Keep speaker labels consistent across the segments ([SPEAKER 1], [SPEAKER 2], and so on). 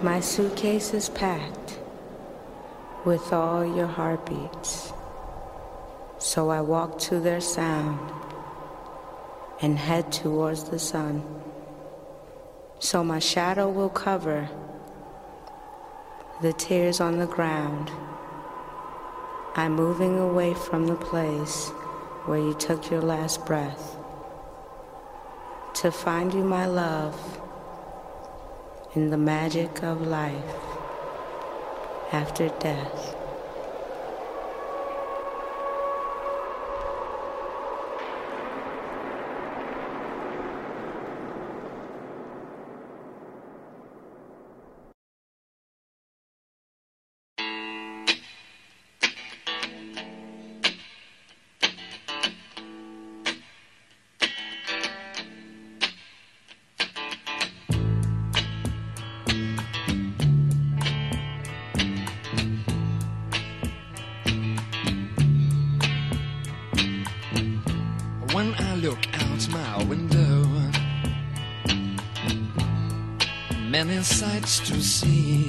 [SPEAKER 1] My suitcase is packed with all your heartbeats. So I walk to their sound and head towards the sun. So my shadow will cover the tears on the ground. I'm moving away from the place where you took your last breath. To find you, my love, in the magic of life after death.
[SPEAKER 2] To see.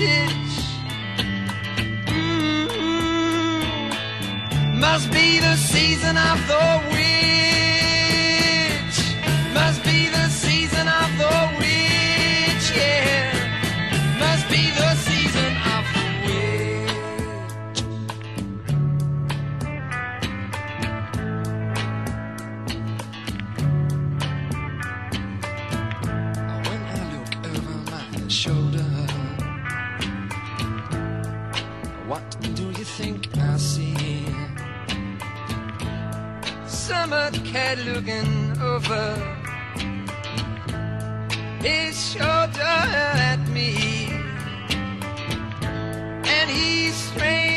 [SPEAKER 2] Stitch. Mm-hmm. Must be the season of the witch. Must be the season of Summer cat looking over his shoulder at me, and he's strange.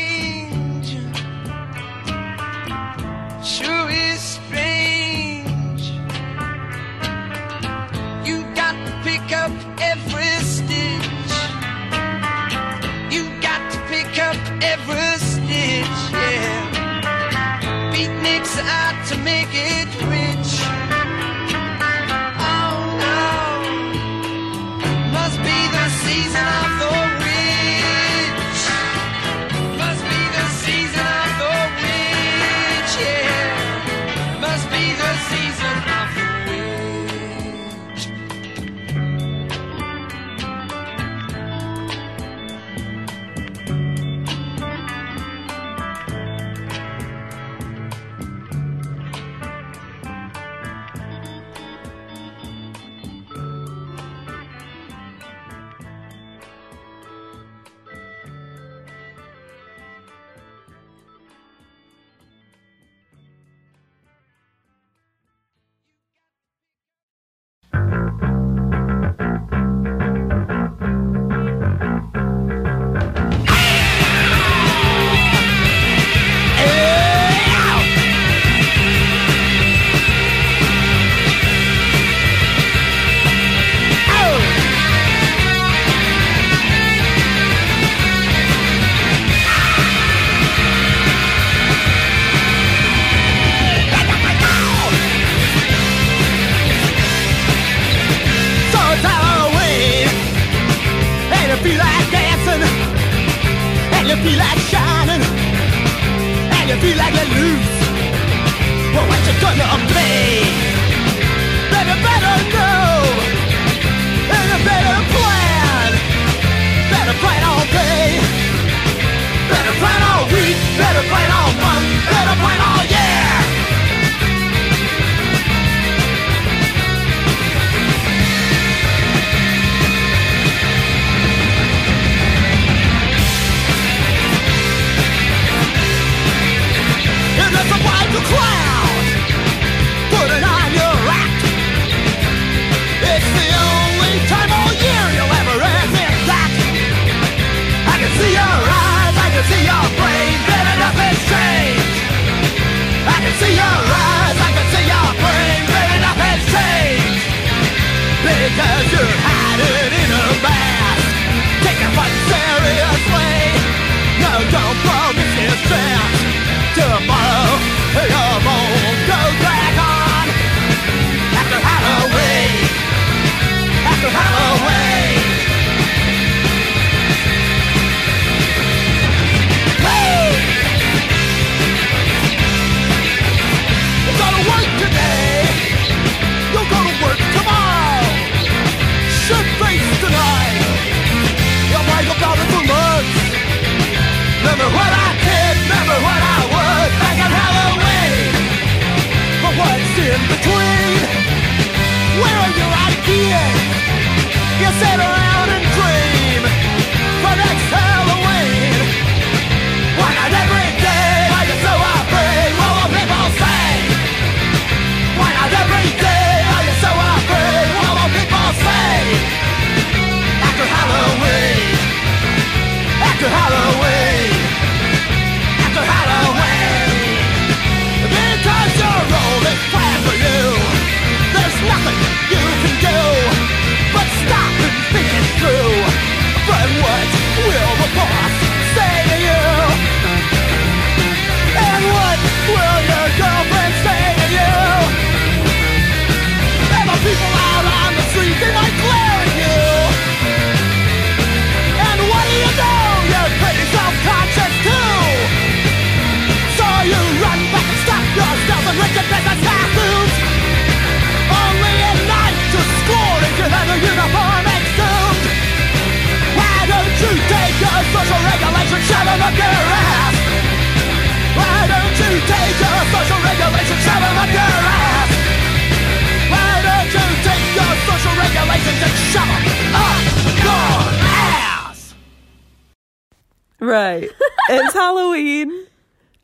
[SPEAKER 2] To make it rich.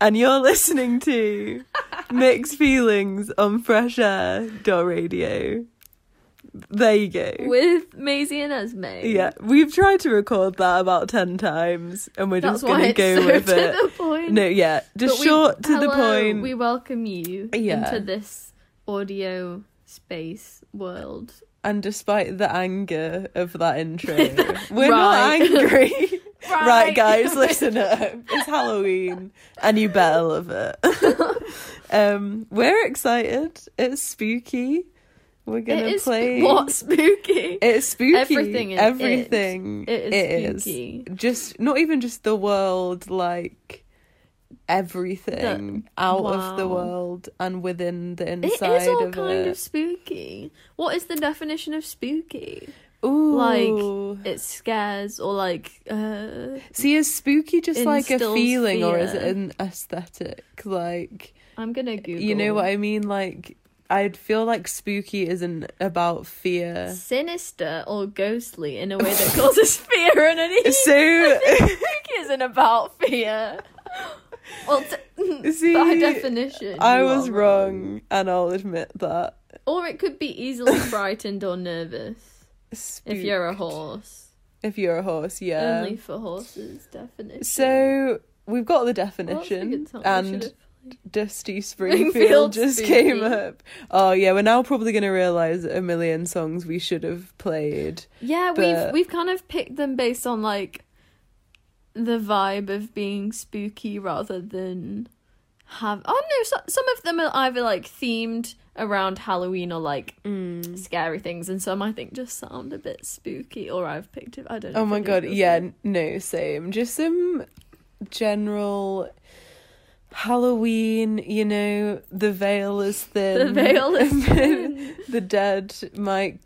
[SPEAKER 3] And you're
[SPEAKER 4] listening to Mixed Feelings on Fresh Air Radio. There you go.
[SPEAKER 5] With Maisie and Esme.
[SPEAKER 4] yeah, we've tried to record that about 10 times, and we're
[SPEAKER 5] That's
[SPEAKER 4] just going to go
[SPEAKER 5] so
[SPEAKER 4] with
[SPEAKER 5] to
[SPEAKER 4] it.
[SPEAKER 5] the point.
[SPEAKER 4] No, yeah, just
[SPEAKER 5] we-
[SPEAKER 4] short to the point.
[SPEAKER 5] We welcome you
[SPEAKER 4] Yeah.
[SPEAKER 5] into this audio space world.
[SPEAKER 4] And despite the anger of that intro, we're
[SPEAKER 5] Right.
[SPEAKER 4] not angry. right.
[SPEAKER 5] Right.
[SPEAKER 4] guys, listen up. It's Halloween, and you better love it. um, we're excited. It's spooky. We're gonna
[SPEAKER 5] It is
[SPEAKER 4] play.
[SPEAKER 5] what spooky.
[SPEAKER 4] It's spooky.
[SPEAKER 5] Everything is
[SPEAKER 4] Everything.
[SPEAKER 5] It is
[SPEAKER 4] it is.
[SPEAKER 5] spooky.
[SPEAKER 4] Just not even just the world, like everything out of the world and within the inside
[SPEAKER 5] is all
[SPEAKER 4] of
[SPEAKER 5] kind
[SPEAKER 4] it.
[SPEAKER 5] of spooky. What is the definition of spooky?
[SPEAKER 4] Ooh.
[SPEAKER 5] Like it scares or like uh
[SPEAKER 4] See, is spooky just like a feeling or is it an aesthetic? Like,
[SPEAKER 5] I'm gonna Google
[SPEAKER 4] you know what I mean? Like, I'd feel like spooky isn't about fear.
[SPEAKER 5] sinister or ghostly in a way that causes fear and unease.
[SPEAKER 4] So,
[SPEAKER 5] spooky isn't about fear. Well, t-
[SPEAKER 4] See,
[SPEAKER 5] by definition,
[SPEAKER 4] I was
[SPEAKER 5] are
[SPEAKER 4] wrong, and I'll admit that.
[SPEAKER 5] Or it could be easily frightened or nervous if you're a horse.
[SPEAKER 4] If you're a horse, yeah.
[SPEAKER 5] Only for horses, definition.
[SPEAKER 4] So, we've got the
[SPEAKER 5] What else we
[SPEAKER 4] definition, and Dusty
[SPEAKER 5] Springfield
[SPEAKER 4] just
[SPEAKER 5] spooky.
[SPEAKER 4] came up. Oh, yeah, we're now probably going to realise a million songs we should have played.
[SPEAKER 5] yeah,
[SPEAKER 4] but-
[SPEAKER 5] we've we've kind of picked them based on like the vibe of being spooky rather than have. Oh no, so, some of them are either like themed around Halloween or like
[SPEAKER 4] Mm.
[SPEAKER 5] scary things, and some I think just sound a bit spooky. Or I've picked it. I don't. know
[SPEAKER 4] Oh my god, yeah, no, same. Just some general Halloween, you know, the veil is thin.
[SPEAKER 5] The veil is thin.
[SPEAKER 4] the dead might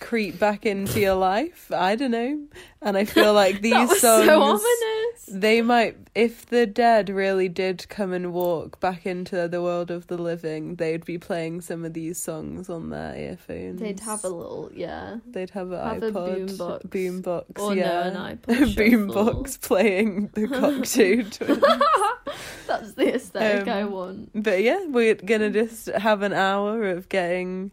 [SPEAKER 4] creep back into your life. I don't know. And I feel like these songs
[SPEAKER 5] so ominous.
[SPEAKER 4] They might if the dead really did come and walk back into the world of the living, they'd be playing some of these songs on their earphones.
[SPEAKER 5] They'd have a little yeah.
[SPEAKER 4] They'd have an
[SPEAKER 5] have a
[SPEAKER 4] iPod,
[SPEAKER 5] boombox.
[SPEAKER 4] boombox,
[SPEAKER 5] Or no,
[SPEAKER 4] yeah,
[SPEAKER 5] an iPod
[SPEAKER 4] boombox playing the Twins.
[SPEAKER 5] That's the aesthetic I
[SPEAKER 4] Um,
[SPEAKER 5] want.
[SPEAKER 4] But yeah, we're gonna just have an hour of getting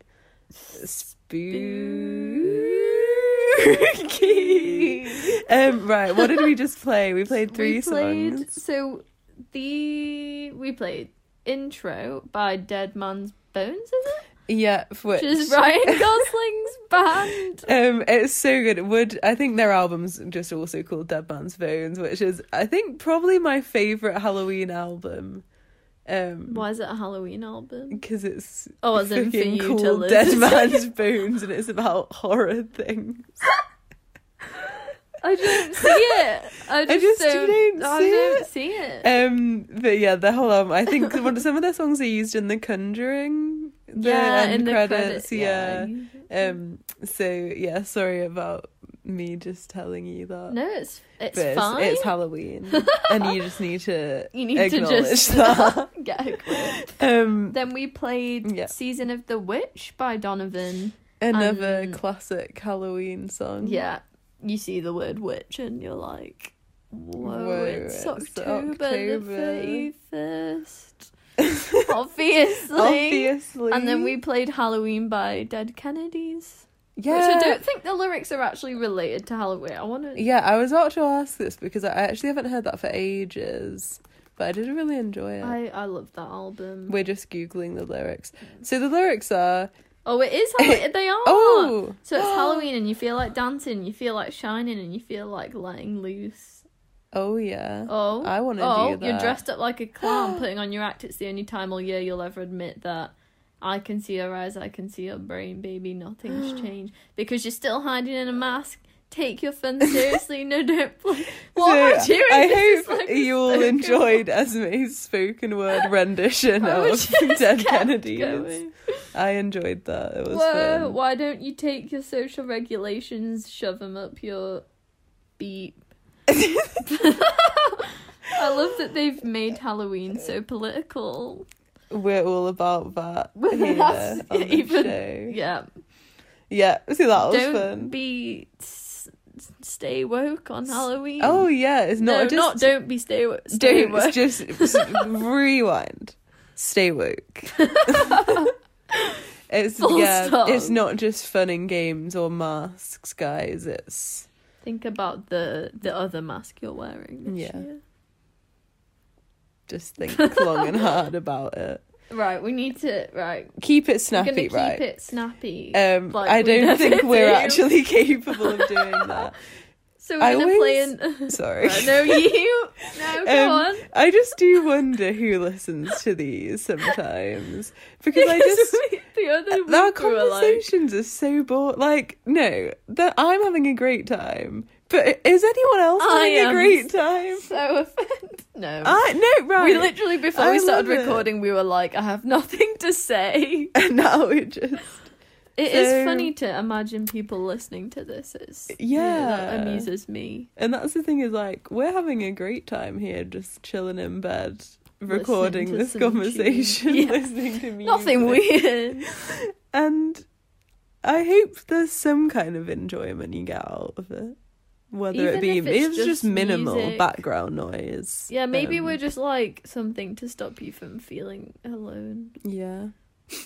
[SPEAKER 4] um, right, what did we just play? We played three
[SPEAKER 5] we played,
[SPEAKER 4] songs.
[SPEAKER 5] So the we played intro by Dead Man's Bones, is it?
[SPEAKER 4] Yeah, which,
[SPEAKER 5] Which is Ryan Gosling's band.
[SPEAKER 4] Um, it's so good. Would I think their album's just also called Dead Man's Bones, which is I think probably my favorite Halloween album. Um,
[SPEAKER 5] Why is it a Halloween album?
[SPEAKER 4] because it's
[SPEAKER 5] Oh, as in for you to listen.
[SPEAKER 4] Dead Man's Bones, and it's about horror things.
[SPEAKER 5] I don't see it. I just,
[SPEAKER 4] just
[SPEAKER 5] don't,
[SPEAKER 4] don't
[SPEAKER 5] I
[SPEAKER 4] see
[SPEAKER 5] don't
[SPEAKER 4] it.
[SPEAKER 5] see it.
[SPEAKER 4] Um, but yeah, the whole album. I think some of their songs are used in The Conjuring. The
[SPEAKER 5] yeah,
[SPEAKER 4] end
[SPEAKER 5] in the
[SPEAKER 4] credits,
[SPEAKER 5] credits,
[SPEAKER 4] yeah.
[SPEAKER 5] yeah.
[SPEAKER 4] Um, so yeah, sorry about me just telling you that.
[SPEAKER 5] No, it's it's
[SPEAKER 4] but
[SPEAKER 5] fine.
[SPEAKER 4] it's Halloween, and you just need to
[SPEAKER 5] you need to just
[SPEAKER 4] that.
[SPEAKER 5] get a grip.
[SPEAKER 4] Um,
[SPEAKER 5] Then we played
[SPEAKER 4] Yeah.
[SPEAKER 5] "Season of the Witch" by Donovan.
[SPEAKER 4] another
[SPEAKER 5] um,
[SPEAKER 4] classic Halloween song.
[SPEAKER 5] Yeah, you see the word witch and you're like, whoa,
[SPEAKER 4] Whoa,
[SPEAKER 5] it's,
[SPEAKER 4] it's
[SPEAKER 5] October, the
[SPEAKER 4] October.
[SPEAKER 5] thirty first. Obviously.
[SPEAKER 4] obviously.
[SPEAKER 5] And then we played Halloween by Dead Kennedys.
[SPEAKER 4] Yeah.
[SPEAKER 5] Which I don't think the lyrics are actually related to Halloween. I want to.
[SPEAKER 4] Yeah, I was about to ask this because I actually haven't heard that for ages, but I did really enjoy it.
[SPEAKER 5] I, I love that album.
[SPEAKER 4] We're just googling the lyrics. So the lyrics are
[SPEAKER 5] Oh, it is Halloween. they are.
[SPEAKER 4] oh
[SPEAKER 5] So it's Halloween, and you feel like dancing, you feel like shining, and you feel like letting loose.
[SPEAKER 4] oh yeah.
[SPEAKER 5] Oh,
[SPEAKER 4] I wanna
[SPEAKER 5] oh,
[SPEAKER 4] do that.
[SPEAKER 5] You're dressed up like a clown, putting on your act. It's the only time all year you'll ever admit that I can see your eyes, I can see your brain, baby. Nothing's changed because you're still hiding in a mask. take your fun seriously. No, don't play. What
[SPEAKER 4] So,
[SPEAKER 5] am I doing?
[SPEAKER 4] I hope
[SPEAKER 5] like
[SPEAKER 4] you all
[SPEAKER 5] spoken
[SPEAKER 4] enjoyed Esme's spoken word rendition of Dead Kennedys. I enjoyed that. It was
[SPEAKER 5] Whoa,
[SPEAKER 4] fun.
[SPEAKER 5] why don't you take your social regulations, shove them up your beep? I love that they've made Halloween so political.
[SPEAKER 4] We're all about that here on the
[SPEAKER 5] even-
[SPEAKER 4] show.
[SPEAKER 5] Yeah.
[SPEAKER 4] Yeah, see that was
[SPEAKER 5] don't
[SPEAKER 4] fun.
[SPEAKER 5] be s- stay woke on Halloween.
[SPEAKER 4] Oh yeah, it's not
[SPEAKER 5] no,
[SPEAKER 4] just
[SPEAKER 5] not don't be stay, wo- stay
[SPEAKER 4] don't
[SPEAKER 5] woke.
[SPEAKER 4] just rewind. Stay woke. it's
[SPEAKER 5] Full
[SPEAKER 4] yeah,
[SPEAKER 5] stop.
[SPEAKER 4] it's not just fun and games or masks, guys. It's
[SPEAKER 5] Think about the the other mask you're wearing. This
[SPEAKER 4] Yeah.
[SPEAKER 5] year.
[SPEAKER 4] Just think long and hard about it.
[SPEAKER 5] Right, we need to right.
[SPEAKER 4] Keep it snappy,
[SPEAKER 5] keep
[SPEAKER 4] right?
[SPEAKER 5] it snappy.
[SPEAKER 4] Um,
[SPEAKER 5] like
[SPEAKER 4] I don't think we're actually capable of doing that.
[SPEAKER 5] so we're
[SPEAKER 4] I
[SPEAKER 5] gonna
[SPEAKER 4] always-
[SPEAKER 5] play an.
[SPEAKER 4] Sorry.
[SPEAKER 5] Right, no, you. No, go
[SPEAKER 4] Um,
[SPEAKER 5] on.
[SPEAKER 4] I just do wonder who listens to these sometimes because I just
[SPEAKER 5] we- the other
[SPEAKER 4] our
[SPEAKER 5] were like,
[SPEAKER 4] conversations are so bored. Like, no, that I'm having a great time, but is anyone else
[SPEAKER 5] I
[SPEAKER 4] having a great time?
[SPEAKER 5] so offended. No.
[SPEAKER 4] I no right.
[SPEAKER 5] We literally before
[SPEAKER 4] I
[SPEAKER 5] we started
[SPEAKER 4] love it.
[SPEAKER 5] recording, we were like, "I have nothing to say."
[SPEAKER 4] and now it just
[SPEAKER 5] It is
[SPEAKER 4] So-
[SPEAKER 5] funny to imagine people listening to this. It's
[SPEAKER 4] Yeah.
[SPEAKER 5] that amuses me.
[SPEAKER 4] and that's the thing is like we're having a great time here, just chilling in bed, recording this conversation.
[SPEAKER 5] Yeah.
[SPEAKER 4] listening to music.
[SPEAKER 5] Nothing weird.
[SPEAKER 4] and I hope there's some kind of enjoyment you get out of it. Whether
[SPEAKER 5] Even
[SPEAKER 4] it be
[SPEAKER 5] if it's
[SPEAKER 4] it's just,
[SPEAKER 5] just
[SPEAKER 4] minimal
[SPEAKER 5] music.
[SPEAKER 4] background noise.
[SPEAKER 5] Yeah, maybe
[SPEAKER 4] um,
[SPEAKER 5] we're just like something to stop you from feeling alone.
[SPEAKER 4] Yeah.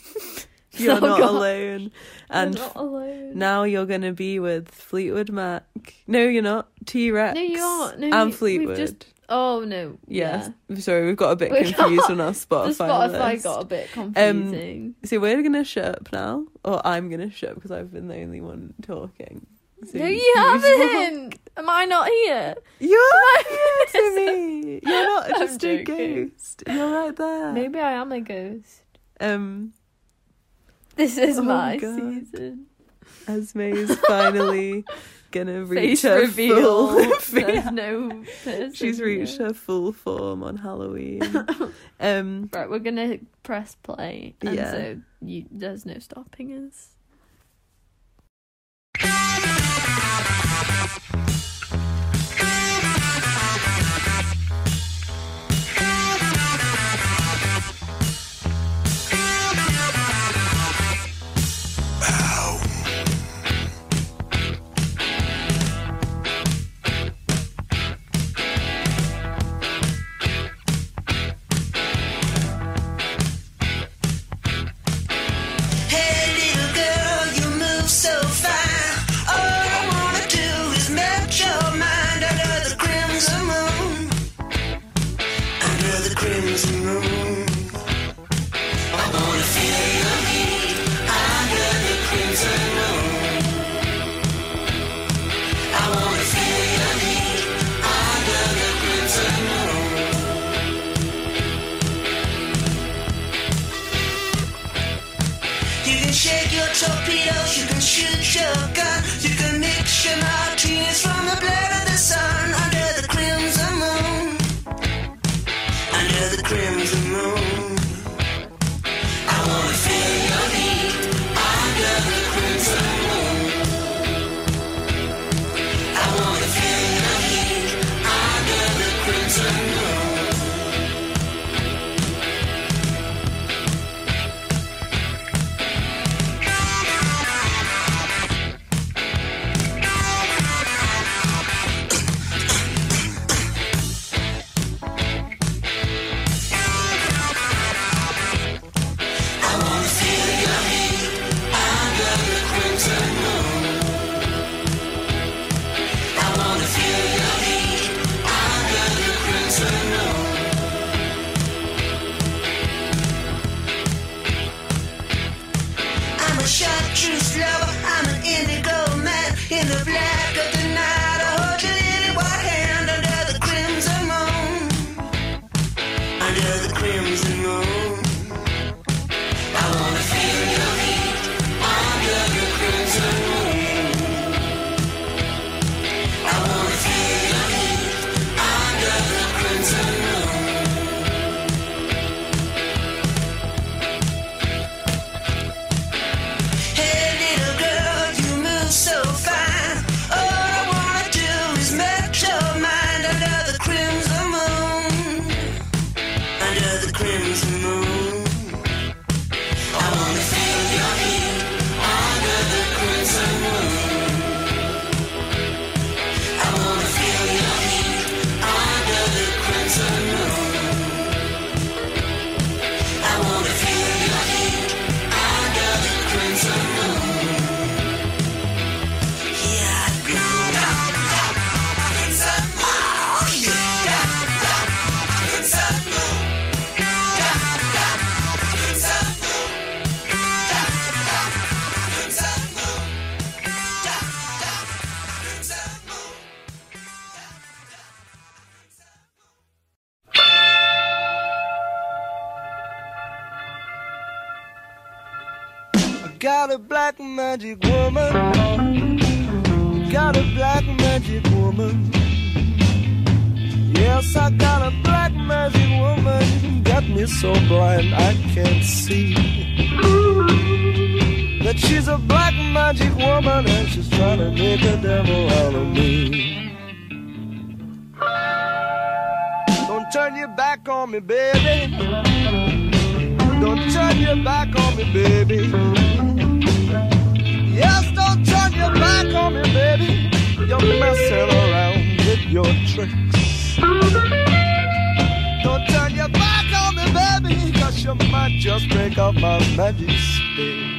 [SPEAKER 4] You're
[SPEAKER 5] Oh,
[SPEAKER 4] not
[SPEAKER 5] God.
[SPEAKER 4] alone.
[SPEAKER 5] You're
[SPEAKER 4] And
[SPEAKER 5] not alone.
[SPEAKER 4] now you're gonna be with Fleetwood Mac. No, you're not. T Rex.
[SPEAKER 5] No, you aren't. No,
[SPEAKER 4] and Fleetwood.
[SPEAKER 5] just- Oh no.
[SPEAKER 4] Yes.
[SPEAKER 5] Yeah.
[SPEAKER 4] Sorry, we've got a bit
[SPEAKER 5] We
[SPEAKER 4] confused
[SPEAKER 5] got-
[SPEAKER 4] on our
[SPEAKER 5] The
[SPEAKER 4] Spotify.
[SPEAKER 5] Spotify
[SPEAKER 4] list.
[SPEAKER 5] got a bit confusing.
[SPEAKER 4] So we're gonna shut up now, or I'm gonna shut up because I've been the only one talking. So
[SPEAKER 5] no, you
[SPEAKER 4] talk.
[SPEAKER 5] haven't. Am I not here?
[SPEAKER 4] You're here to me. You're not
[SPEAKER 5] I'm
[SPEAKER 4] just a ghost. You're right there.
[SPEAKER 5] Maybe I am a ghost.
[SPEAKER 4] Um,
[SPEAKER 5] This is
[SPEAKER 4] Oh,
[SPEAKER 5] my
[SPEAKER 4] God.
[SPEAKER 5] season.
[SPEAKER 4] is finally gonna reach
[SPEAKER 5] Face
[SPEAKER 4] her
[SPEAKER 5] reveal.
[SPEAKER 4] full.
[SPEAKER 5] There's no person
[SPEAKER 4] She's reached
[SPEAKER 5] here.
[SPEAKER 4] her full form on Halloween. um,
[SPEAKER 5] Right, we're gonna press play, and
[SPEAKER 4] Yeah.
[SPEAKER 5] so you, there's no stopping us.
[SPEAKER 3] Come on. Break up my magic stick.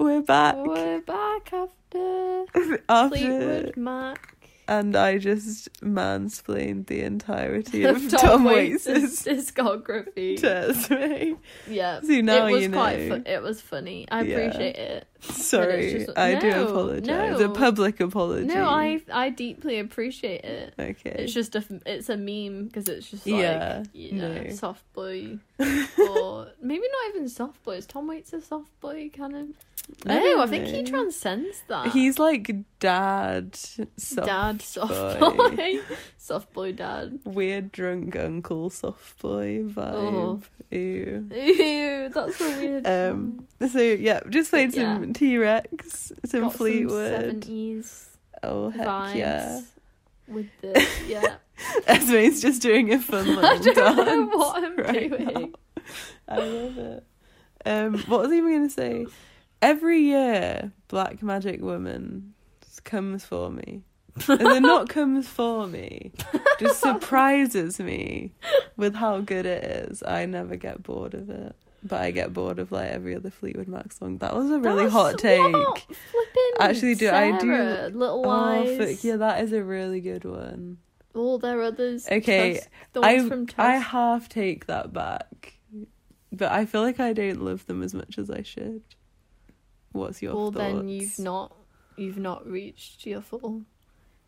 [SPEAKER 4] We're back
[SPEAKER 5] We're back after
[SPEAKER 4] after,
[SPEAKER 5] Fleetwood Mac.
[SPEAKER 4] and I just mansplained the entirety of,
[SPEAKER 5] Tom,
[SPEAKER 4] Tom
[SPEAKER 5] Waits' discography.
[SPEAKER 4] to me.
[SPEAKER 5] Yeah,
[SPEAKER 4] See, now
[SPEAKER 5] it was
[SPEAKER 4] you
[SPEAKER 5] quite. Fu- it was funny. I
[SPEAKER 4] Yeah.
[SPEAKER 5] appreciate it.
[SPEAKER 4] Sorry,
[SPEAKER 5] just-
[SPEAKER 4] I do apologize.
[SPEAKER 5] no.
[SPEAKER 4] A public apology.
[SPEAKER 5] No, I I deeply appreciate it.
[SPEAKER 4] Okay.
[SPEAKER 5] It's just a it's a meme because it's just like
[SPEAKER 4] Yeah,
[SPEAKER 5] you know
[SPEAKER 4] no.
[SPEAKER 5] soft boy or maybe not even soft boy. Is Tom Waits a soft boy kind of? No, I think he transcends that.
[SPEAKER 4] He's like dad, soft
[SPEAKER 5] dad soft
[SPEAKER 4] boy.
[SPEAKER 5] boy, soft boy dad.
[SPEAKER 4] weird drunk uncle soft boy vibe.
[SPEAKER 5] Oh.
[SPEAKER 4] Ew.
[SPEAKER 5] Ew, that's so weird.
[SPEAKER 4] Um. So yeah, just played some T Rex, some
[SPEAKER 5] Got
[SPEAKER 4] Fleetwood.
[SPEAKER 5] seventies
[SPEAKER 4] oh heck
[SPEAKER 5] vibes
[SPEAKER 4] yeah!
[SPEAKER 5] with the yeah.
[SPEAKER 4] Esme's just doing a fun little I
[SPEAKER 5] don't
[SPEAKER 4] dance.
[SPEAKER 5] know what I'm
[SPEAKER 4] right
[SPEAKER 5] doing.
[SPEAKER 4] now. I love it. Um, what was I even gonna say? Every year, Black Magic Woman comes for me. And then not comes for me, just surprises me with how good it is. I never get bored of it. But I get bored of like every other Fleetwood Mac song. That was a really
[SPEAKER 5] That's-
[SPEAKER 4] hot take. Actually, do- I do-
[SPEAKER 5] Sara, Little
[SPEAKER 4] Oh,
[SPEAKER 5] Eyes.
[SPEAKER 4] fuck, yeah, that is a really good one.
[SPEAKER 5] All their others.
[SPEAKER 4] Okay,
[SPEAKER 5] the ones
[SPEAKER 4] I
[SPEAKER 5] from Tusk.
[SPEAKER 4] I half take that back, but I feel like I don't love them as much as I should. What's your
[SPEAKER 5] well,
[SPEAKER 4] thoughts?
[SPEAKER 5] then you've not you've not reached your full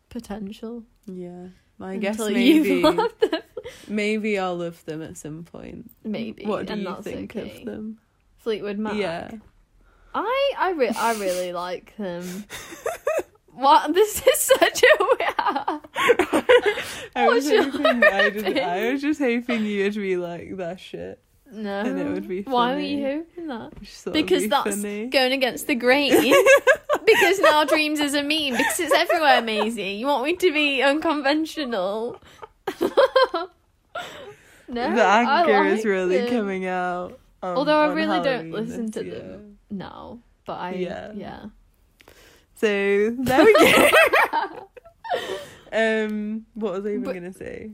[SPEAKER 5] potential.
[SPEAKER 4] Yeah, I guess maybe
[SPEAKER 5] you've loved them.
[SPEAKER 4] maybe I'll love them at some point.
[SPEAKER 5] Maybe.
[SPEAKER 4] What do
[SPEAKER 5] and
[SPEAKER 4] you think
[SPEAKER 5] okay.
[SPEAKER 4] of them?
[SPEAKER 5] Fleetwood Mac.
[SPEAKER 4] Yeah.
[SPEAKER 5] I I re- I really like them. what? This is such a weird.
[SPEAKER 4] I was hoping I, I was just hoping you'd be like that shit.
[SPEAKER 5] No.
[SPEAKER 4] And it would be
[SPEAKER 5] Why were you hoping that?
[SPEAKER 4] I just thought it'd
[SPEAKER 5] Because
[SPEAKER 4] be
[SPEAKER 5] that's
[SPEAKER 4] funny.
[SPEAKER 5] going against the grain. because now dreams is a meme. Because it's everywhere, Maisie. You want me to be unconventional? no.
[SPEAKER 4] the anger is really
[SPEAKER 5] them.
[SPEAKER 4] coming out. um,
[SPEAKER 5] Although I really don't listen to
[SPEAKER 4] year.
[SPEAKER 5] them now. But I
[SPEAKER 4] Yeah.
[SPEAKER 5] yeah.
[SPEAKER 4] So there we go. um, what was I even
[SPEAKER 5] But-
[SPEAKER 4] gonna say?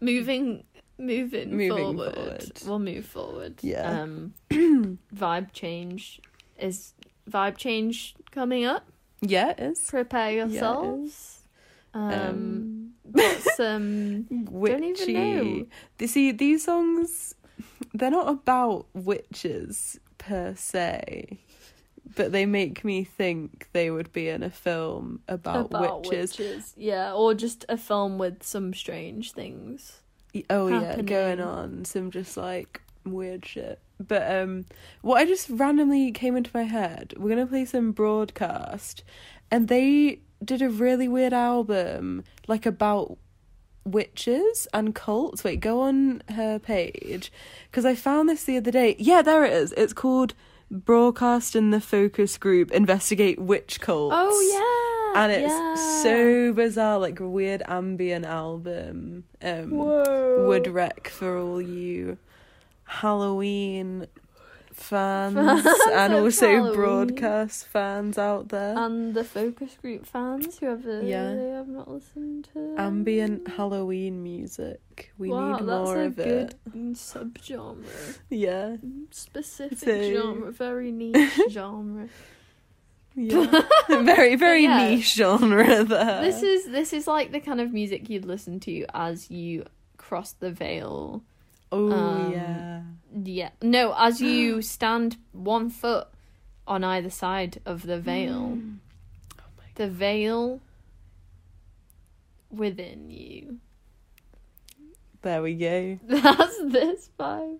[SPEAKER 5] moving moving,
[SPEAKER 4] Moving
[SPEAKER 5] forward.
[SPEAKER 4] forward.
[SPEAKER 5] We'll move forward.
[SPEAKER 4] Yeah.
[SPEAKER 5] Um vibe change is vibe change coming up.
[SPEAKER 4] Yeah, it is.
[SPEAKER 5] Prepare
[SPEAKER 4] Yeah,
[SPEAKER 5] yourselves. um,
[SPEAKER 4] Um,
[SPEAKER 5] what's um Don't even
[SPEAKER 4] witchy.
[SPEAKER 5] know.
[SPEAKER 4] They see these songs. They're not about witches per se, but they make me think they would be in a film about,
[SPEAKER 5] about
[SPEAKER 4] witches.
[SPEAKER 5] witches. Yeah, or just a film with some strange things.
[SPEAKER 4] Oh yeah, going on some just like weird shit. But um, what I just randomly came into my head, we're gonna play some broadcast, and they did a really weird album like about witches and cults. Wait, go on her page because I found this the other day. Yeah, there it is. It's called Broadcast and the Focus Group Investigate Witch Cults.
[SPEAKER 5] Oh yeah.
[SPEAKER 4] And it's
[SPEAKER 5] yeah.
[SPEAKER 4] so bizarre, like weird ambient album. Um,
[SPEAKER 5] Whoa.
[SPEAKER 4] would wreck for all you Halloween fans,
[SPEAKER 5] Fans
[SPEAKER 4] and also
[SPEAKER 5] Halloween.
[SPEAKER 4] broadcast fans out there.
[SPEAKER 5] and the focus group fans, whoever
[SPEAKER 4] Yeah.
[SPEAKER 5] they have not listened to
[SPEAKER 4] Ambient Halloween music. We
[SPEAKER 5] wow,
[SPEAKER 4] need
[SPEAKER 5] that's
[SPEAKER 4] more
[SPEAKER 5] a
[SPEAKER 4] of
[SPEAKER 5] good
[SPEAKER 4] it.
[SPEAKER 5] subgenre.
[SPEAKER 4] Yeah.
[SPEAKER 5] Specific
[SPEAKER 4] So-
[SPEAKER 5] genre, very niche genre.
[SPEAKER 4] Yeah. very, very
[SPEAKER 5] yeah.
[SPEAKER 4] niche genre there.
[SPEAKER 5] This is this is like the kind of music you'd listen to as you cross the veil.
[SPEAKER 4] Oh
[SPEAKER 5] um,
[SPEAKER 4] yeah.
[SPEAKER 5] Yeah. No, as you stand one foot on either side of the veil.
[SPEAKER 4] Mm. Oh
[SPEAKER 5] the veil within you.
[SPEAKER 4] There we go.
[SPEAKER 5] That's this vibe.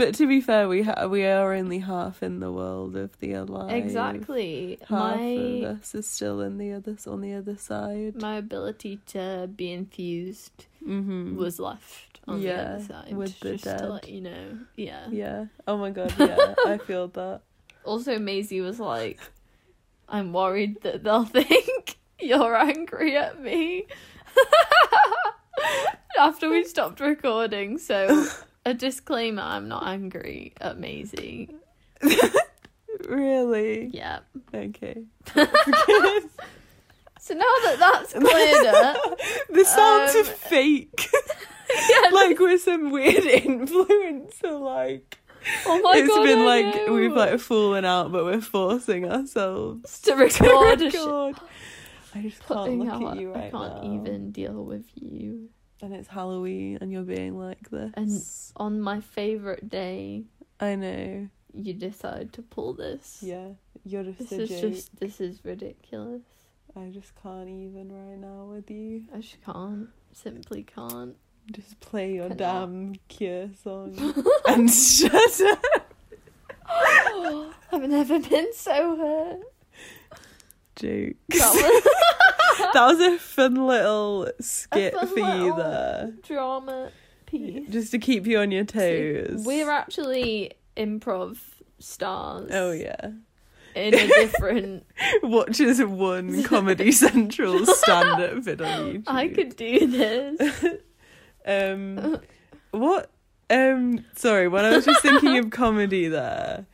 [SPEAKER 4] But to be fair, we ha- we are only half in the world of the alive.
[SPEAKER 5] Exactly.
[SPEAKER 4] Half
[SPEAKER 5] my
[SPEAKER 4] of us is still in the other on the other side.
[SPEAKER 5] my ability to be infused
[SPEAKER 4] mm-hmm.
[SPEAKER 5] was left on
[SPEAKER 4] Yeah,
[SPEAKER 5] the other side.
[SPEAKER 4] with the
[SPEAKER 5] just
[SPEAKER 4] dead.
[SPEAKER 5] to let you know. Yeah.
[SPEAKER 4] Yeah. Oh my god. Yeah, I feel that.
[SPEAKER 5] Also, Maisie was like, "I'm worried that they'll think you're angry at me." After we stopped recording, so a disclaimer: I'm not angry at Maisie.
[SPEAKER 4] Really?
[SPEAKER 5] Yeah.
[SPEAKER 4] Okay.
[SPEAKER 5] So now that that's cleared up,
[SPEAKER 4] the sounds
[SPEAKER 5] Um,
[SPEAKER 4] of fake.
[SPEAKER 5] yeah,
[SPEAKER 4] like with some weird influence or like
[SPEAKER 5] oh my
[SPEAKER 4] it's
[SPEAKER 5] god, It's
[SPEAKER 4] been
[SPEAKER 5] I
[SPEAKER 4] like
[SPEAKER 5] know.
[SPEAKER 4] we've like fallen out but we're forcing ourselves
[SPEAKER 5] to
[SPEAKER 4] to
[SPEAKER 5] record. sh-
[SPEAKER 4] record. I just can't look
[SPEAKER 5] out-
[SPEAKER 4] at you right
[SPEAKER 5] I can't
[SPEAKER 4] now.
[SPEAKER 5] even deal with you.
[SPEAKER 4] And it's Halloween and you're being like this.
[SPEAKER 5] And on my favorite day,
[SPEAKER 4] I know.
[SPEAKER 5] you decide to pull this.
[SPEAKER 4] Yeah. You're just
[SPEAKER 5] This is
[SPEAKER 4] joke.
[SPEAKER 5] just this is ridiculous.
[SPEAKER 4] I just can't even right now with you.
[SPEAKER 5] I just can't. Simply can't.
[SPEAKER 4] Just play your damn Cure song and shut up.
[SPEAKER 5] I've never been so hurt.
[SPEAKER 4] Joke.
[SPEAKER 5] That was
[SPEAKER 4] a fun little skit
[SPEAKER 5] fun
[SPEAKER 4] for you there.
[SPEAKER 5] drama piece.
[SPEAKER 4] Just to keep you on your toes.
[SPEAKER 5] We're actually improv stars.
[SPEAKER 4] Oh yeah.
[SPEAKER 5] In a different.
[SPEAKER 4] Watches one Comedy Central stand up vid on YouTube.
[SPEAKER 5] I could do this.
[SPEAKER 4] Um what um sorry, when I was just thinking of comedy there,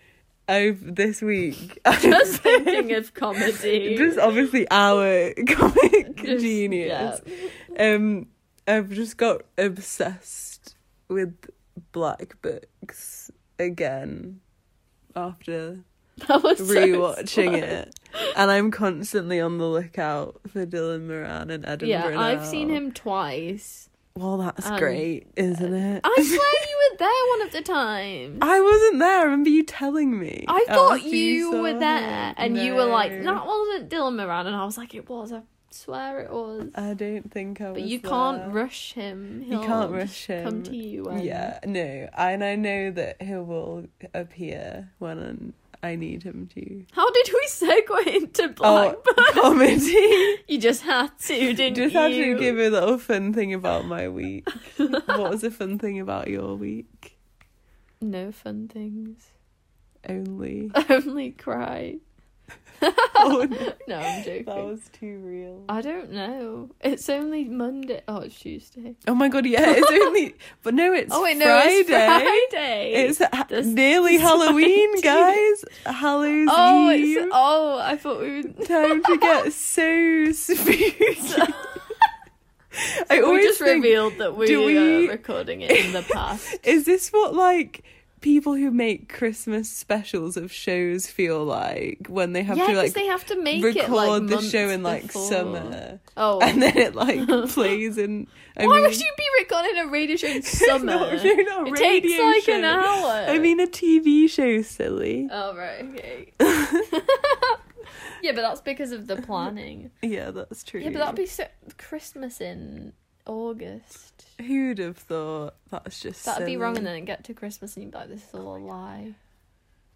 [SPEAKER 4] I've this week
[SPEAKER 5] Just thinking of comedy.
[SPEAKER 4] just obviously our comic
[SPEAKER 5] Just-
[SPEAKER 4] genius.
[SPEAKER 5] yeah.
[SPEAKER 4] Um I've just got obsessed with black books again after
[SPEAKER 5] That was so
[SPEAKER 4] rewatching
[SPEAKER 5] smart.
[SPEAKER 4] it. And I'm constantly on the lookout for Dylan Moran and Edinburgh.
[SPEAKER 5] Yeah, I've
[SPEAKER 4] now.
[SPEAKER 5] seen him twice.
[SPEAKER 4] Well, that's
[SPEAKER 5] Um,
[SPEAKER 4] great, isn't it?
[SPEAKER 5] I swear you were there one of the times.
[SPEAKER 4] I wasn't there. I remember you telling me.
[SPEAKER 5] I thought
[SPEAKER 4] after
[SPEAKER 5] you were there, and you were like, "That wasn't Dylan Moran," and I was like, "It was." I swear it was.
[SPEAKER 4] I don't think I was.
[SPEAKER 5] But you
[SPEAKER 4] there.
[SPEAKER 5] can't rush him.
[SPEAKER 4] You
[SPEAKER 5] He'll
[SPEAKER 4] can't rush him.
[SPEAKER 5] Come to you. When...
[SPEAKER 4] Yeah, no, and I know that he will appear when I need him to.
[SPEAKER 5] How did we segue into Black?
[SPEAKER 4] Oh, comedy.
[SPEAKER 5] You just had to, didn't
[SPEAKER 4] Just
[SPEAKER 5] you?
[SPEAKER 4] Just had to give a little fun thing about my week. what was a fun thing about your week?
[SPEAKER 5] No fun things.
[SPEAKER 4] Only.
[SPEAKER 5] Only cry.
[SPEAKER 4] oh no,
[SPEAKER 5] No, I'm joking.
[SPEAKER 4] that was too real.
[SPEAKER 5] I don't know. It's only Monday. Oh, it's Tuesday.
[SPEAKER 4] Oh my god, yeah, it's only. But no, it's
[SPEAKER 5] oh wait, no,
[SPEAKER 4] Friday.
[SPEAKER 5] it's Friday.
[SPEAKER 4] It's ha- nearly Halloween,
[SPEAKER 5] 17th.
[SPEAKER 4] guys. Halloween.
[SPEAKER 5] oh,
[SPEAKER 4] Eve.
[SPEAKER 5] it's oh, I thought we were
[SPEAKER 4] Time to get so spooky. I
[SPEAKER 5] we
[SPEAKER 4] always
[SPEAKER 5] just
[SPEAKER 4] think,
[SPEAKER 5] revealed that we,
[SPEAKER 4] uh, we-
[SPEAKER 5] are recording it in the past.
[SPEAKER 4] is this what like people who make Christmas specials of shows feel like when they have
[SPEAKER 5] yeah,
[SPEAKER 4] to like
[SPEAKER 5] they have to make
[SPEAKER 4] record
[SPEAKER 5] it like
[SPEAKER 4] the show in like
[SPEAKER 5] before.
[SPEAKER 4] summer
[SPEAKER 5] Oh,
[SPEAKER 4] and then it like plays in. I
[SPEAKER 5] why
[SPEAKER 4] mean,
[SPEAKER 5] would you be recording a radio show in summer?
[SPEAKER 4] No, no, not a
[SPEAKER 5] it takes like
[SPEAKER 4] show.
[SPEAKER 5] an hour.
[SPEAKER 4] I mean a TV show, silly.
[SPEAKER 5] Oh right, okay. yeah, but that's because of the planning.
[SPEAKER 4] Yeah, that's true.
[SPEAKER 5] Yeah, but that'd be so Christmas in August.
[SPEAKER 4] Who'd have thought? That's just
[SPEAKER 5] That'd be wrong, and then get to Christmas and you'd be like, "This is all a lie."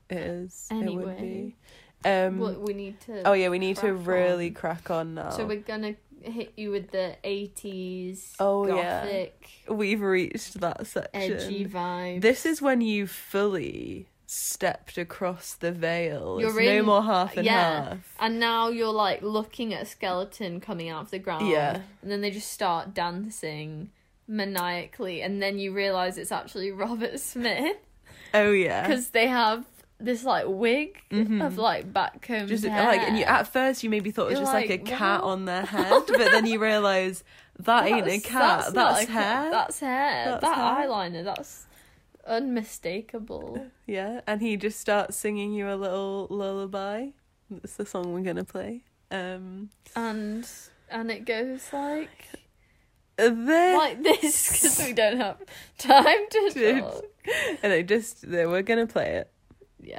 [SPEAKER 4] It is. It would
[SPEAKER 5] Anyway.
[SPEAKER 4] be. Um,
[SPEAKER 5] Well, we need to.
[SPEAKER 4] oh yeah, we need to really
[SPEAKER 5] on.
[SPEAKER 4] crack on now.
[SPEAKER 5] So we're gonna hit you with the eighties.
[SPEAKER 4] Oh, yeah. We've reached that section.
[SPEAKER 5] edgy vibe.
[SPEAKER 4] This is when you fully stepped across the veil.
[SPEAKER 5] You're
[SPEAKER 4] it's no more half and
[SPEAKER 5] yeah.
[SPEAKER 4] half.
[SPEAKER 5] And now you're like looking at a skeleton coming out of the ground.
[SPEAKER 4] Yeah.
[SPEAKER 5] And then they just start dancing maniacally, and then you realize it's actually Robert Smith
[SPEAKER 4] Oh yeah.
[SPEAKER 5] because they have this like wig of like backcombed
[SPEAKER 4] Mm-hmm. just
[SPEAKER 5] hair.
[SPEAKER 4] like and you at first you maybe thought it was
[SPEAKER 5] You're
[SPEAKER 4] just like,
[SPEAKER 5] like,
[SPEAKER 4] a cat
[SPEAKER 5] what?
[SPEAKER 4] on their head, but then you realise that ain't a
[SPEAKER 5] That's-
[SPEAKER 4] cat. That's,
[SPEAKER 5] a cat.
[SPEAKER 4] hair.
[SPEAKER 5] That's hair.
[SPEAKER 4] That's
[SPEAKER 5] that
[SPEAKER 4] hair.
[SPEAKER 5] eyeliner. That's unmistakable.
[SPEAKER 4] Yeah, and he just starts singing you a little lullaby. That's the song we're gonna play. Um,
[SPEAKER 5] and and it goes like
[SPEAKER 4] then
[SPEAKER 5] like this because we don't have time to
[SPEAKER 4] Dude.
[SPEAKER 5] talk.
[SPEAKER 4] and I just we're gonna play it.
[SPEAKER 5] Yeah.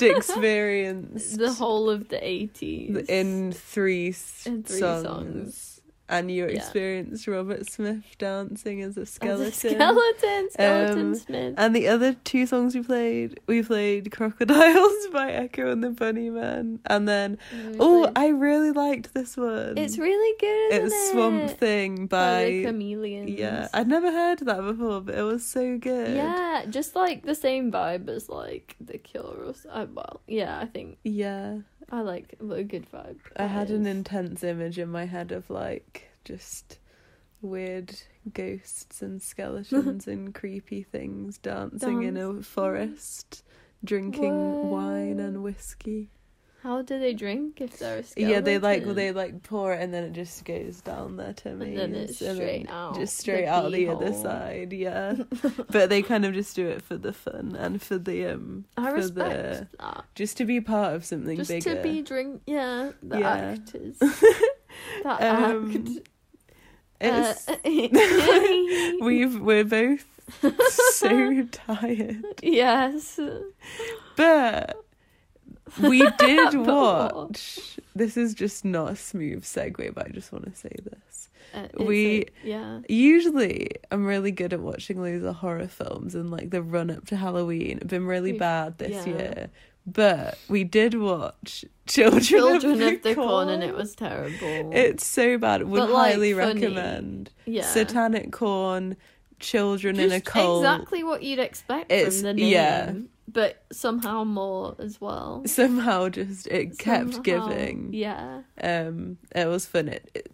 [SPEAKER 6] Just
[SPEAKER 4] experienced
[SPEAKER 5] The whole of the 80s.
[SPEAKER 4] in three,
[SPEAKER 5] In three
[SPEAKER 4] songs.
[SPEAKER 5] songs.
[SPEAKER 4] And you
[SPEAKER 5] Yeah.
[SPEAKER 4] experienced Robert Smith dancing as a
[SPEAKER 5] As
[SPEAKER 4] skeleton.
[SPEAKER 5] a skeleton, skeleton
[SPEAKER 4] Um,
[SPEAKER 5] Smith.
[SPEAKER 4] And the other two songs we played, we played Crocodiles by Echo and the Bunnymen. And then,
[SPEAKER 5] We
[SPEAKER 4] oh, I really liked this one.
[SPEAKER 5] it's really good.
[SPEAKER 4] It's
[SPEAKER 5] it?
[SPEAKER 4] Swamp Thing
[SPEAKER 5] By
[SPEAKER 4] by.
[SPEAKER 5] Chameleons.
[SPEAKER 4] Yeah, I'd never heard that before, but it was so good.
[SPEAKER 5] Yeah, just like the same vibe as like The Cure or uh, well, yeah, I think
[SPEAKER 4] Yeah.
[SPEAKER 5] I like a good vibe.
[SPEAKER 4] I had an intense image in my head of like just weird ghosts and skeletons and creepy things dancing in a forest, drinking wine and whiskey.
[SPEAKER 5] How do they drink if they're a
[SPEAKER 4] Yeah, they like
[SPEAKER 5] skeleton?
[SPEAKER 4] they like pour it and then it just goes down their tummies
[SPEAKER 5] then it's straight out
[SPEAKER 4] just
[SPEAKER 5] the
[SPEAKER 4] straight out the other side. Yeah, but they kind of just do it for the fun and for the um
[SPEAKER 5] I
[SPEAKER 4] for
[SPEAKER 5] respect
[SPEAKER 4] the
[SPEAKER 5] that.
[SPEAKER 4] just to be part of something bigger.
[SPEAKER 5] Just
[SPEAKER 4] bigger.
[SPEAKER 5] to be drink, yeah, the
[SPEAKER 4] Yeah.
[SPEAKER 5] actors, that
[SPEAKER 4] Um,
[SPEAKER 5] act. Uh,
[SPEAKER 4] we've we're both so tired,
[SPEAKER 5] yes,
[SPEAKER 4] but we did watch. This is just not a smooth segue, but I just want to say this.
[SPEAKER 5] Uh,
[SPEAKER 4] We-
[SPEAKER 5] a- yeah.
[SPEAKER 4] Usually, I'm really good at watching loads of horror films and like the run up to Halloween. I've been really
[SPEAKER 5] We-
[SPEAKER 4] bad this
[SPEAKER 5] yeah.
[SPEAKER 4] year, but we did watch Children,
[SPEAKER 5] Children
[SPEAKER 4] of
[SPEAKER 5] of the Corn, and it was terrible.
[SPEAKER 4] It's so bad. Would
[SPEAKER 5] like,
[SPEAKER 4] highly
[SPEAKER 5] funny.
[SPEAKER 4] recommend.
[SPEAKER 5] yeah.
[SPEAKER 4] Satanic Corn, Children in a
[SPEAKER 5] Just
[SPEAKER 4] Cult.
[SPEAKER 5] exactly what you'd expect
[SPEAKER 4] It's-
[SPEAKER 5] from the name,
[SPEAKER 4] yeah.
[SPEAKER 5] but somehow more as well.
[SPEAKER 4] Somehow, just it kept
[SPEAKER 5] Somehow,
[SPEAKER 4] giving.
[SPEAKER 5] Yeah.
[SPEAKER 4] Um, it was fun. It, it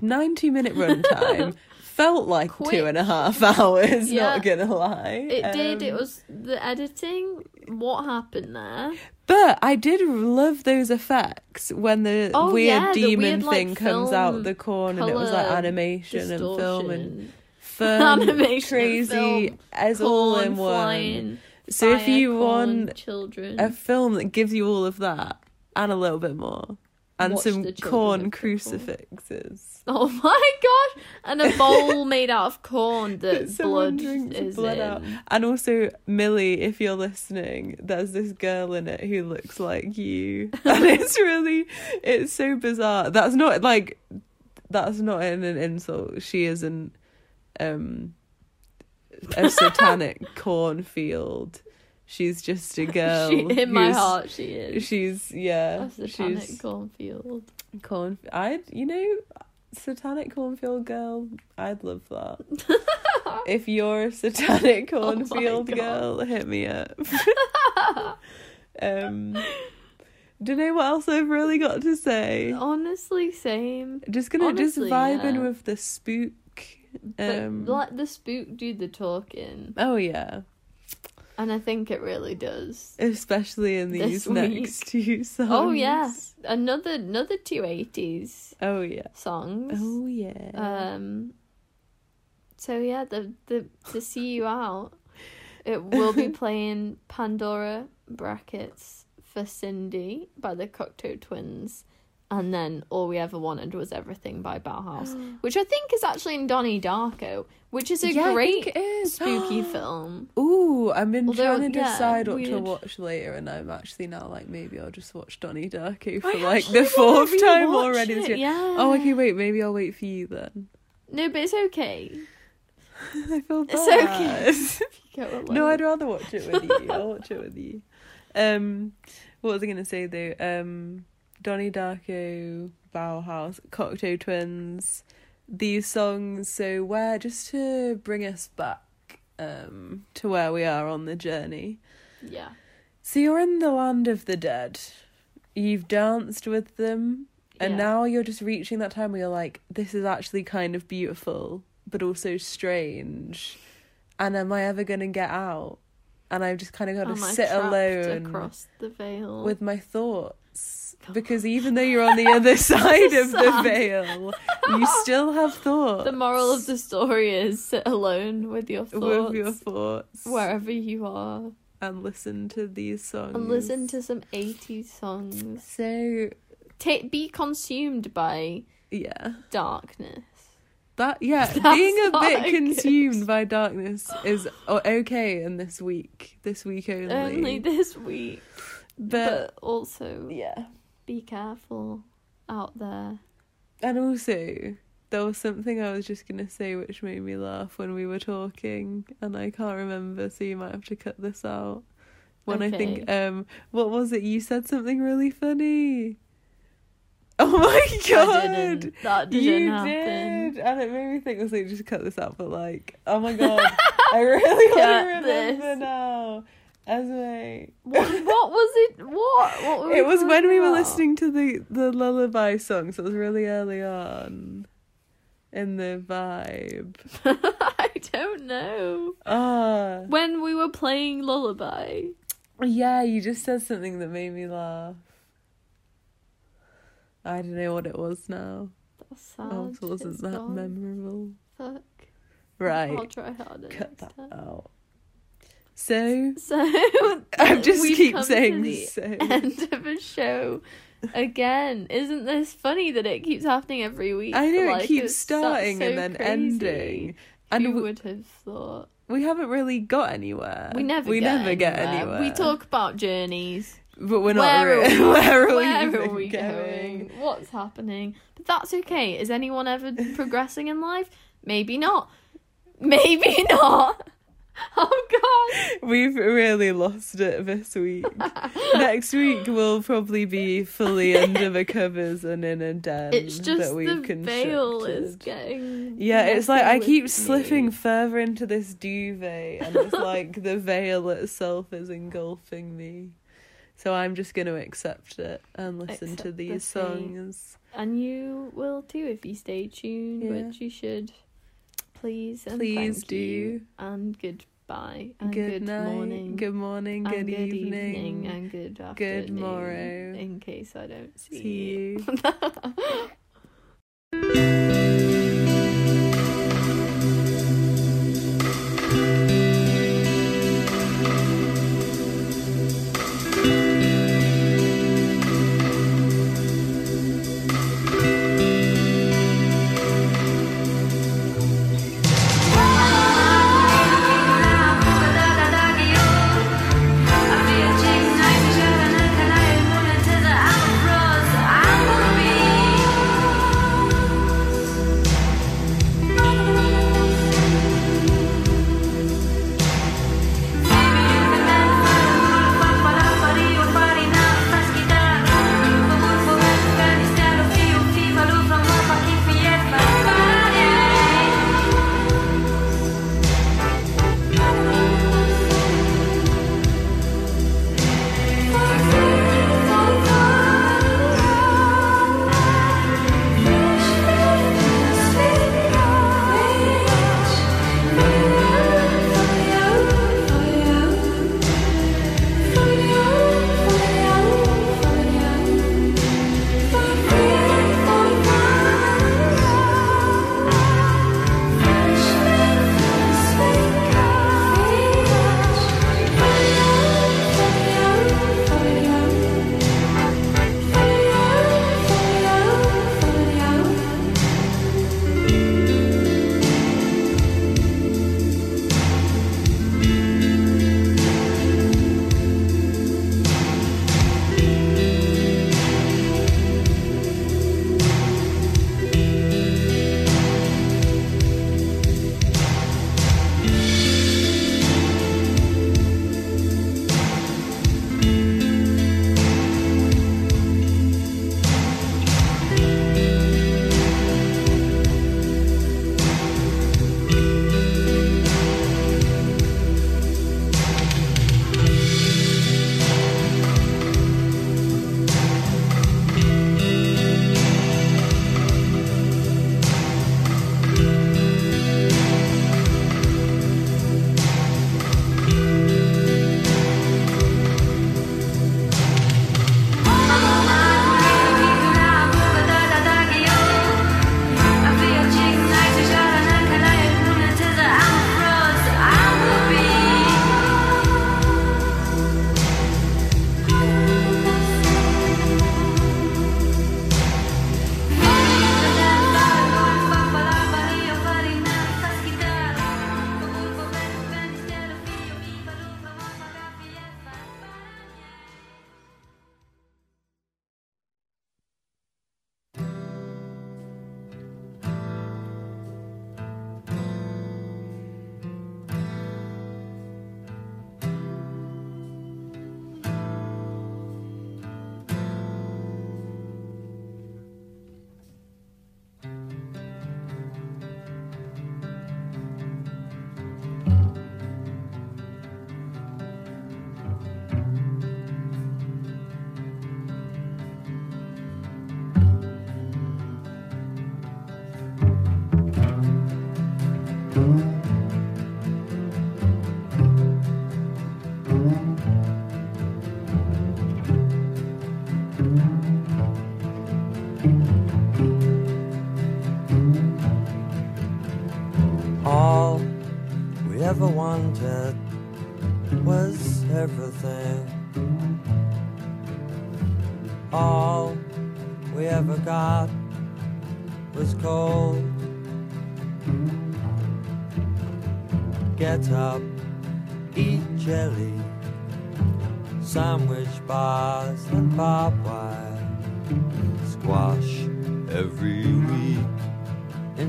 [SPEAKER 4] ninety minute runtime felt like
[SPEAKER 5] Quick.
[SPEAKER 4] two and a half hours.
[SPEAKER 5] Yeah.
[SPEAKER 4] Not gonna lie,
[SPEAKER 5] It did. It
[SPEAKER 4] Um,
[SPEAKER 5] was the editing. What happened there?
[SPEAKER 4] But I did love those effects when the
[SPEAKER 5] Oh,
[SPEAKER 4] weird
[SPEAKER 5] yeah, the
[SPEAKER 4] demon
[SPEAKER 5] weird, like,
[SPEAKER 4] thing comes out the corn, and it was like animation and film and
[SPEAKER 5] Distortion.
[SPEAKER 4] Fun,
[SPEAKER 5] Animation
[SPEAKER 4] crazy,
[SPEAKER 5] film,
[SPEAKER 4] as all in one.
[SPEAKER 5] flying,
[SPEAKER 4] So if you want
[SPEAKER 5] children,
[SPEAKER 4] a film that gives you all of that and a little bit more, and
[SPEAKER 5] Watch
[SPEAKER 4] some corn
[SPEAKER 5] of the Corn.
[SPEAKER 4] crucifixes.
[SPEAKER 5] oh my gosh, and a bowl made out of corn that blood is
[SPEAKER 4] blood
[SPEAKER 5] in.
[SPEAKER 4] out. And also, Millie, if you're listening, there's this girl in it who looks like you. And it's really, it's so bizarre. That's not like, that's not in an insult. She is an, um, a satanic cornfield. She's just a girl.
[SPEAKER 5] She, in my heart, she is.
[SPEAKER 4] She's, yeah.
[SPEAKER 5] a satanic
[SPEAKER 4] she's
[SPEAKER 5] cornfield.
[SPEAKER 4] corn. I'd, you know, satanic cornfield girl. I'd love that. if you're a satanic
[SPEAKER 5] Oh
[SPEAKER 4] cornfield
[SPEAKER 5] God.
[SPEAKER 4] girl, hit me up. um, do you know what else I've really got to say?
[SPEAKER 5] Honestly, same.
[SPEAKER 4] Just gonna just
[SPEAKER 5] honestly,
[SPEAKER 4] vibing
[SPEAKER 5] yeah.
[SPEAKER 4] with the spook.
[SPEAKER 5] But
[SPEAKER 4] Um,
[SPEAKER 5] let the spook do the talking,
[SPEAKER 4] oh yeah,
[SPEAKER 5] and I think it really does.
[SPEAKER 4] especially in these
[SPEAKER 5] week.
[SPEAKER 4] next two songs.
[SPEAKER 5] Oh yeah, another another two eighties
[SPEAKER 4] Oh yeah.
[SPEAKER 5] songs.
[SPEAKER 4] Oh yeah.
[SPEAKER 5] Um. So yeah, the the to see you out, it will be playing Pandora brackets for Cindy by the Cocteau Twins, and then all we ever wanted was everything by Bauhaus, which I think is actually in Donnie Darko, which is a
[SPEAKER 4] Yeah,
[SPEAKER 5] great
[SPEAKER 4] is.
[SPEAKER 5] spooky film.
[SPEAKER 4] Ooh, I've been
[SPEAKER 5] Although,
[SPEAKER 4] trying to
[SPEAKER 5] yeah,
[SPEAKER 4] decide what to watch later, and I'm actually now like maybe I'll just watch Donnie Darko for
[SPEAKER 5] I
[SPEAKER 4] like the fourth time already. this year.
[SPEAKER 5] Yeah.
[SPEAKER 4] Oh, okay, wait, maybe I'll wait for you then.
[SPEAKER 5] No, but it's okay.
[SPEAKER 4] I feel bad.
[SPEAKER 5] It's okay.
[SPEAKER 4] No, I'd rather watch it with you. I'll watch it with you. Um, what was I gonna say though? Um, Donnie Darko, Bauhaus, Cocteau Twins. These songs. So where just to bring us back, um, to where we are on the journey.
[SPEAKER 5] Yeah.
[SPEAKER 4] So you're in the land of the dead. You've danced with them. And
[SPEAKER 5] Yeah.
[SPEAKER 4] now you're just reaching that time where you're like, this is actually kind of beautiful, but also strange. And am I ever going to get out? And I've just kind of got to
[SPEAKER 5] Am
[SPEAKER 4] sit alone
[SPEAKER 5] across the veil
[SPEAKER 4] with my thoughts. Because even though you're on the other side of the veil, you still have thoughts.
[SPEAKER 5] The moral of the story is sit alone with your thoughts
[SPEAKER 4] with your thoughts
[SPEAKER 5] wherever you are
[SPEAKER 4] and listen to these songs
[SPEAKER 5] and listen to some 80s songs.
[SPEAKER 4] so
[SPEAKER 5] Ta be consumed by
[SPEAKER 4] yeah
[SPEAKER 5] darkness.
[SPEAKER 4] that yeah
[SPEAKER 5] That's
[SPEAKER 4] being a bit
[SPEAKER 5] good.
[SPEAKER 4] consumed by darkness is okay in this week this week only,
[SPEAKER 5] Only this week.
[SPEAKER 4] but,
[SPEAKER 5] But also
[SPEAKER 4] yeah
[SPEAKER 5] be careful out there.
[SPEAKER 4] and also there was something I was just gonna say which made me laugh when we were talking and I can't remember so you might have to cut this out when I think um what was it you said something really funny oh my god
[SPEAKER 5] didn't. That didn't
[SPEAKER 4] you
[SPEAKER 5] happen.
[SPEAKER 4] did, and it made me think. Was like, just cut this out. But like, oh my god, I really want to remember
[SPEAKER 5] this.
[SPEAKER 4] now. Esme,
[SPEAKER 5] What, what was it? What? What
[SPEAKER 4] it was when we were listening to the the lullaby song. So it was really early on in the vibe.
[SPEAKER 5] I don't know.
[SPEAKER 4] Ah,
[SPEAKER 5] When we were playing Lullaby.
[SPEAKER 4] yeah, you just said something that made me laugh. I don't know what it was now.
[SPEAKER 5] That's sad.
[SPEAKER 4] Oh, it wasn't
[SPEAKER 5] It's
[SPEAKER 4] that
[SPEAKER 5] gone.
[SPEAKER 4] memorable.
[SPEAKER 5] Fuck.
[SPEAKER 4] Right.
[SPEAKER 5] I'll try harder.
[SPEAKER 4] cut
[SPEAKER 5] next
[SPEAKER 4] that
[SPEAKER 5] time.
[SPEAKER 4] out. So
[SPEAKER 5] So
[SPEAKER 4] I just keep saying
[SPEAKER 5] the
[SPEAKER 4] so.
[SPEAKER 5] end of a show again. Isn't this funny that it keeps happening every week?
[SPEAKER 4] I know
[SPEAKER 5] Like,
[SPEAKER 4] it keeps starting
[SPEAKER 5] so
[SPEAKER 4] and then ending, and
[SPEAKER 5] Who
[SPEAKER 4] we,
[SPEAKER 5] would have thought?
[SPEAKER 4] we haven't really got anywhere.
[SPEAKER 5] We never.
[SPEAKER 4] we
[SPEAKER 5] get
[SPEAKER 4] never get
[SPEAKER 5] anywhere.
[SPEAKER 4] anywhere.
[SPEAKER 5] We talk about journeys.
[SPEAKER 4] but we're not.
[SPEAKER 5] Where are
[SPEAKER 4] re-
[SPEAKER 5] we?
[SPEAKER 4] where are
[SPEAKER 5] Where
[SPEAKER 4] even
[SPEAKER 5] are we
[SPEAKER 4] going?
[SPEAKER 5] going? What's happening? But that's okay. Is anyone ever progressing in life? Maybe not. Maybe not. Oh god.
[SPEAKER 4] We've really lost it this week. Next week we'll probably be fully under the covers and in a den
[SPEAKER 5] It's just
[SPEAKER 4] that we've
[SPEAKER 5] the veil is
[SPEAKER 4] constructed.
[SPEAKER 5] getting.
[SPEAKER 4] Yeah, it's like I keep
[SPEAKER 5] with
[SPEAKER 4] slipping further into this duvet, and it's like the veil itself is engulfing me. So I'm just going to accept it and listen
[SPEAKER 5] Accept
[SPEAKER 4] to these
[SPEAKER 5] fate.
[SPEAKER 4] songs.
[SPEAKER 5] And you will too if you stay tuned,
[SPEAKER 4] Yeah.
[SPEAKER 5] which you should. Please and
[SPEAKER 4] Please
[SPEAKER 5] thank you.
[SPEAKER 4] do.
[SPEAKER 5] And goodbye. And
[SPEAKER 4] good,
[SPEAKER 5] good,
[SPEAKER 4] night,
[SPEAKER 5] morning.
[SPEAKER 4] good morning,
[SPEAKER 5] and
[SPEAKER 4] good, evening.
[SPEAKER 5] and good
[SPEAKER 4] good
[SPEAKER 5] afternoon.
[SPEAKER 4] morrow.
[SPEAKER 5] In case I don't see,
[SPEAKER 4] See
[SPEAKER 5] you.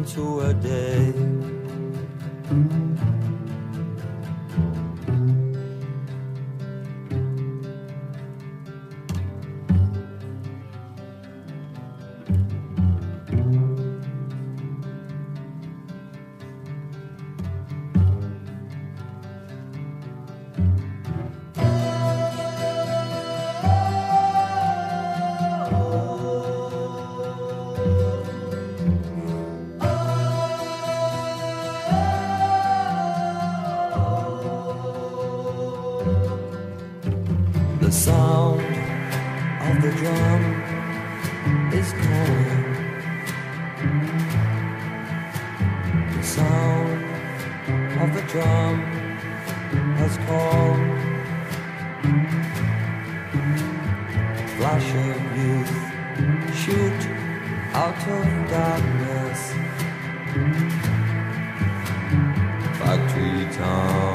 [SPEAKER 7] into a day. Drum is calling. The sound of the drum has called. Flash of youth shoot out of darkness. Factory town.